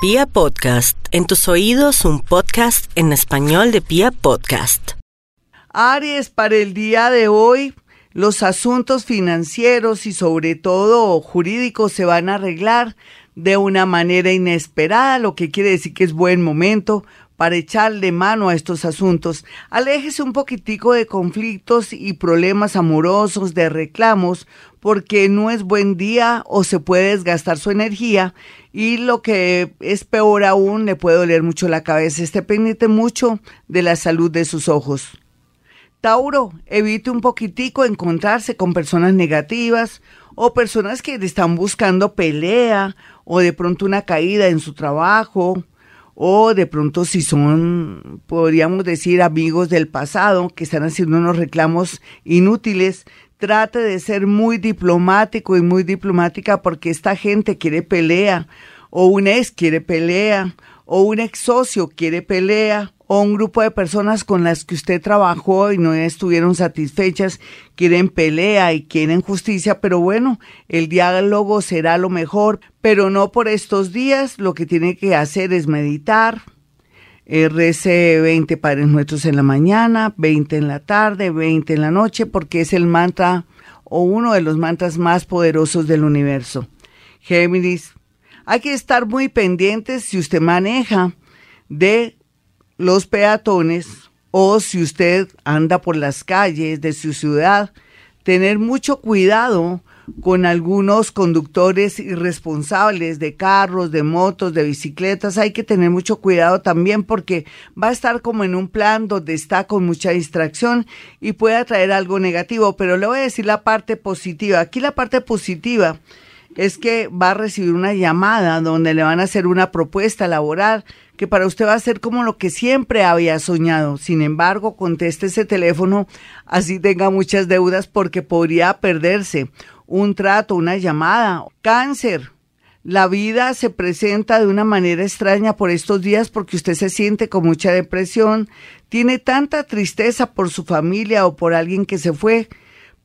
Pia Podcast, en tus oídos un podcast en español de Pia Podcast. Aries, para el día de hoy, los asuntos financieros y sobre todo jurídicos se van a arreglar de una manera inesperada, lo que quiere decir que es buen momento para echarle mano a estos asuntos. Aléjese un poquitico de conflictos y problemas amorosos, de reclamos, porque no es buen día o se puede desgastar su energía y lo que es peor aún, le puede doler mucho la cabeza. Esté pendiente mucho de la salud de sus ojos. Tauro, evite un poquitico encontrarse con personas negativas o personas que están buscando pelea o de pronto una caída en su trabajo o de pronto si son, podríamos decir, amigos del pasado que están haciendo unos reclamos inútiles, trate de ser muy diplomático y muy diplomática porque esta gente quiere pelea, o un ex quiere pelea, o un ex socio quiere pelea, o un grupo de personas con las que usted trabajó y no estuvieron satisfechas, quieren pelea y quieren justicia, pero bueno, el diálogo será lo mejor, pero no por estos días, lo que tiene que hacer es meditar, RC 20 Padres Nuestros en la mañana, 20 en la tarde, 20 en la noche, porque es el mantra o uno de los mantras más poderosos del universo. Géminis, hay que estar muy pendientes si usted maneja de los peatones o si usted anda por las calles de su ciudad, tener mucho cuidado con algunos conductores irresponsables de carros, de motos, de bicicletas. Hay que tener mucho cuidado también porque va a estar como en un plan donde está con mucha distracción y puede atraer algo negativo. Pero le voy a decir la parte positiva. Aquí la parte positiva es que va a recibir una llamada donde le van a hacer una propuesta laboral que para usted va a ser como lo que siempre había soñado. Sin embargo, conteste ese teléfono así tenga muchas deudas porque podría perderse un trato, una llamada. Cáncer. La vida se presenta de una manera extraña por estos días porque usted se siente con mucha depresión, tiene tanta tristeza por su familia o por alguien que se fue,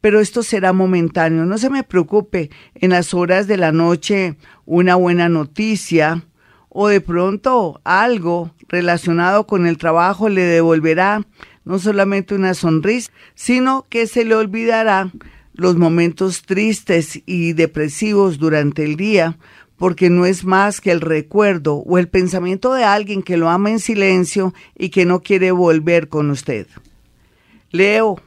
pero esto será momentáneo. No se me preocupe, en las horas de la noche una buena noticia, o de pronto algo relacionado con el trabajo le devolverá no solamente una sonrisa, sino que se le olvidará los momentos tristes y depresivos durante el día, porque no es más que el recuerdo o el pensamiento de alguien que lo ama en silencio y que no quiere volver con usted. Leo,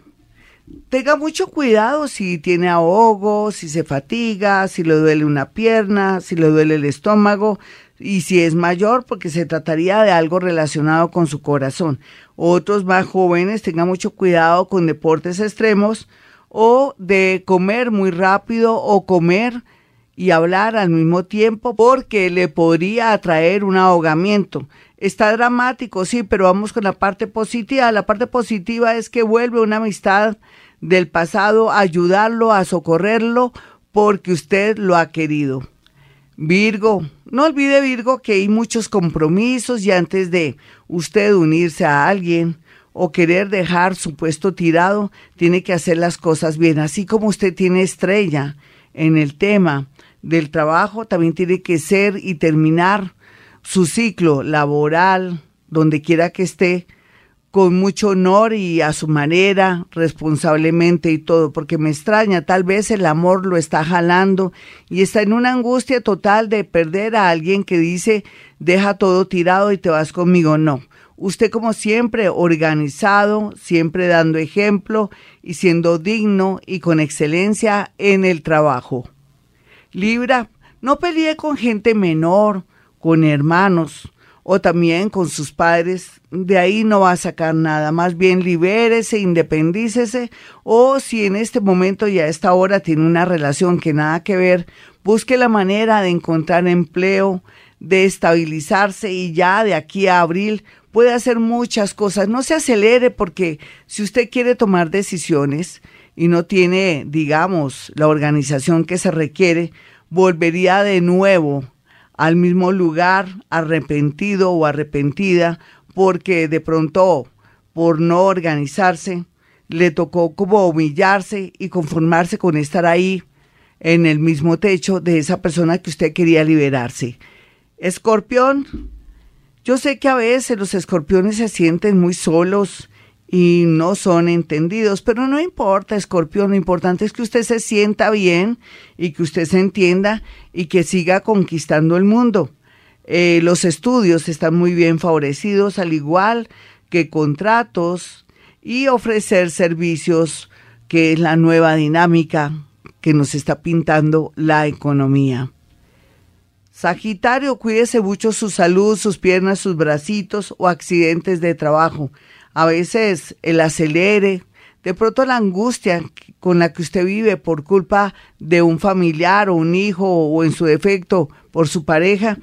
tenga mucho cuidado si tiene ahogo, si se fatiga, si le duele una pierna, si le duele el estómago, y si es mayor, porque se trataría de algo relacionado con su corazón. Otros más jóvenes, tengan mucho cuidado con deportes extremos o de comer muy rápido o comer y hablar al mismo tiempo porque le podría atraer un ahogamiento. Está dramático, sí, pero vamos con la parte positiva. La parte positiva es que vuelve una amistad del pasado a ayudarlo, a socorrerlo, porque usted lo ha querido. Virgo, no olvide Virgo que hay muchos compromisos y antes de usted unirse a alguien o querer dejar su puesto tirado, tiene que hacer las cosas bien. Así como usted tiene estrella en el tema del trabajo, también tiene que ser y terminar su ciclo laboral, donde quiera que esté, con mucho honor y a su manera, responsablemente y todo, porque me extraña, tal vez el amor lo está jalando y está en una angustia total de perder a alguien que dice, deja todo tirado y te vas conmigo. No, usted como siempre organizado, siempre dando ejemplo y siendo digno y con excelencia en el trabajo. Libra, no pelee con gente menor, con hermanos, o también con sus padres, de ahí no va a sacar nada, más bien libérese, independícese, o si en este momento y a esta hora tiene una relación que nada que ver, busque la manera de encontrar empleo, de estabilizarse y ya de aquí a abril puede hacer muchas cosas. No se acelere porque si usted quiere tomar decisiones y no tiene, digamos, la organización que se requiere, volvería de nuevo al mismo lugar arrepentido o arrepentida porque de pronto por no organizarse le tocó como humillarse y conformarse con estar ahí en el mismo techo de esa persona que usted quería liberarse. Escorpión, yo sé que a veces los escorpiones se sienten muy solos y no son entendidos, pero no importa, escorpión, lo importante es que usted se sienta bien y que usted se entienda y que siga conquistando el mundo. Eh, los estudios están muy bien favorecidos, al igual que contratos y ofrecer servicios, que es la nueva dinámica que nos está pintando la economía. Sagitario, cuídese mucho su salud, sus piernas, sus bracitos o accidentes de trabajo. A veces el acelere, de pronto la angustia con la que usted vive por culpa de un familiar o un hijo o en su defecto por su pareja,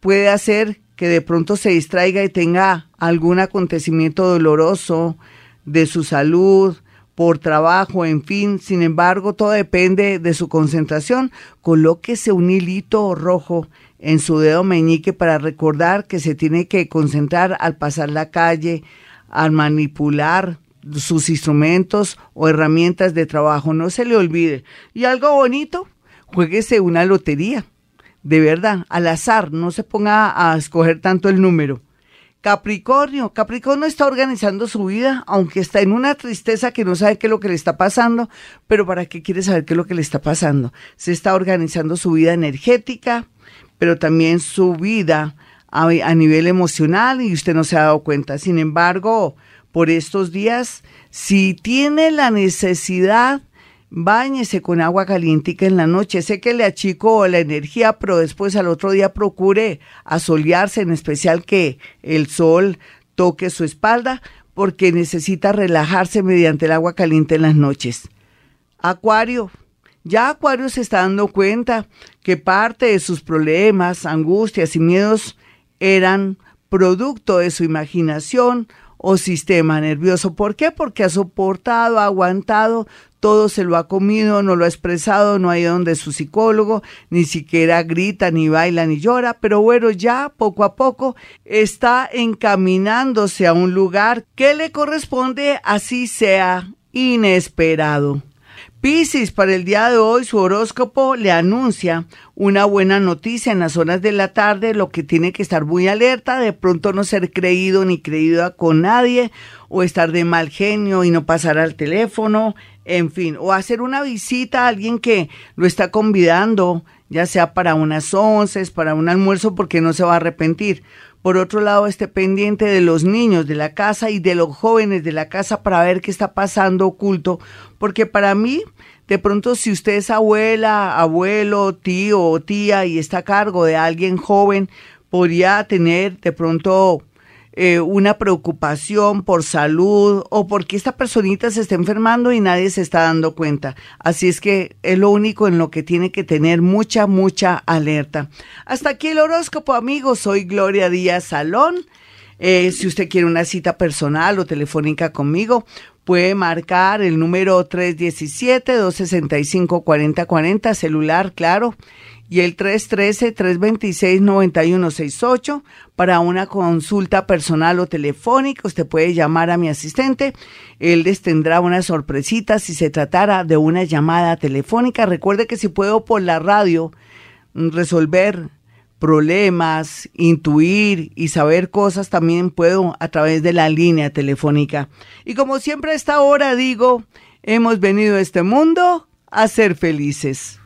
puede hacer que de pronto se distraiga y tenga algún acontecimiento doloroso de su salud, por trabajo, en fin. Sin embargo, todo depende de su concentración. Colóquese un hilito rojo en su dedo meñique para recordar que se tiene que concentrar al pasar la calle, al manipular sus instrumentos o herramientas de trabajo. No se le olvide. Y algo bonito, jueguese una lotería de verdad, al azar, no se ponga a escoger tanto el número. Capricornio, Capricornio está organizando su vida, aunque está en una tristeza que no sabe qué es lo que le está pasando, pero ¿para qué quiere saber qué es lo que le está pasando? Se está organizando su vida energética, pero también su vida a, nivel emocional y usted no se ha dado cuenta. Sin embargo, por estos días, si tiene la necesidad Báñese con agua calientica en la noche. Sé que le achico la energía, pero después al otro día procure asolearse, en especial que el sol toque su espalda, porque necesita relajarse mediante el agua caliente en las noches. Acuario. Ya Acuario se está dando cuenta que parte de sus problemas, angustias y miedos eran producto de su imaginación o sistema nervioso. ¿Por qué? Porque ha soportado, ha aguantado todo se lo ha comido, no lo ha expresado, no ha ido donde su psicólogo, ni siquiera grita, ni baila, ni llora, pero bueno, ya poco a poco está encaminándose a un lugar que le corresponde, así sea inesperado. Piscis, para el día de hoy su horóscopo le anuncia una buena noticia en las horas de la tarde, lo que tiene que estar muy alerta, de pronto no ser creído ni creído con nadie, o estar de mal genio y no pasar al teléfono, en fin, o hacer una visita a alguien que lo está convidando, ya sea para unas once, para un almuerzo, porque no se va a arrepentir. Por otro lado, esté pendiente de los niños de la casa y de los jóvenes de la casa para ver qué está pasando oculto, porque para mí, de pronto si usted es abuela, abuelo, tío o tía y está a cargo de alguien joven, podría tener de pronto eh, una preocupación por salud o porque esta personita se está enfermando y nadie se está dando cuenta. Así es que es lo único en lo que tiene que tener mucha, mucha alerta. Hasta aquí el horóscopo, amigos. Soy Gloria Díaz Salón. Eh, si usted quiere una cita personal o telefónica conmigo, puede marcar el número 317-265-4040, celular, claro, y el 313-326-9168 para una consulta personal o telefónica. Usted puede llamar a mi asistente. Él les tendrá una sorpresita si se tratara de una llamada telefónica. Recuerde que si puedo por la radio resolver problemas, intuir y saber cosas, también puedo a través de la línea telefónica. Y como siempre a esta hora digo, hemos venido a este mundo a ser felices.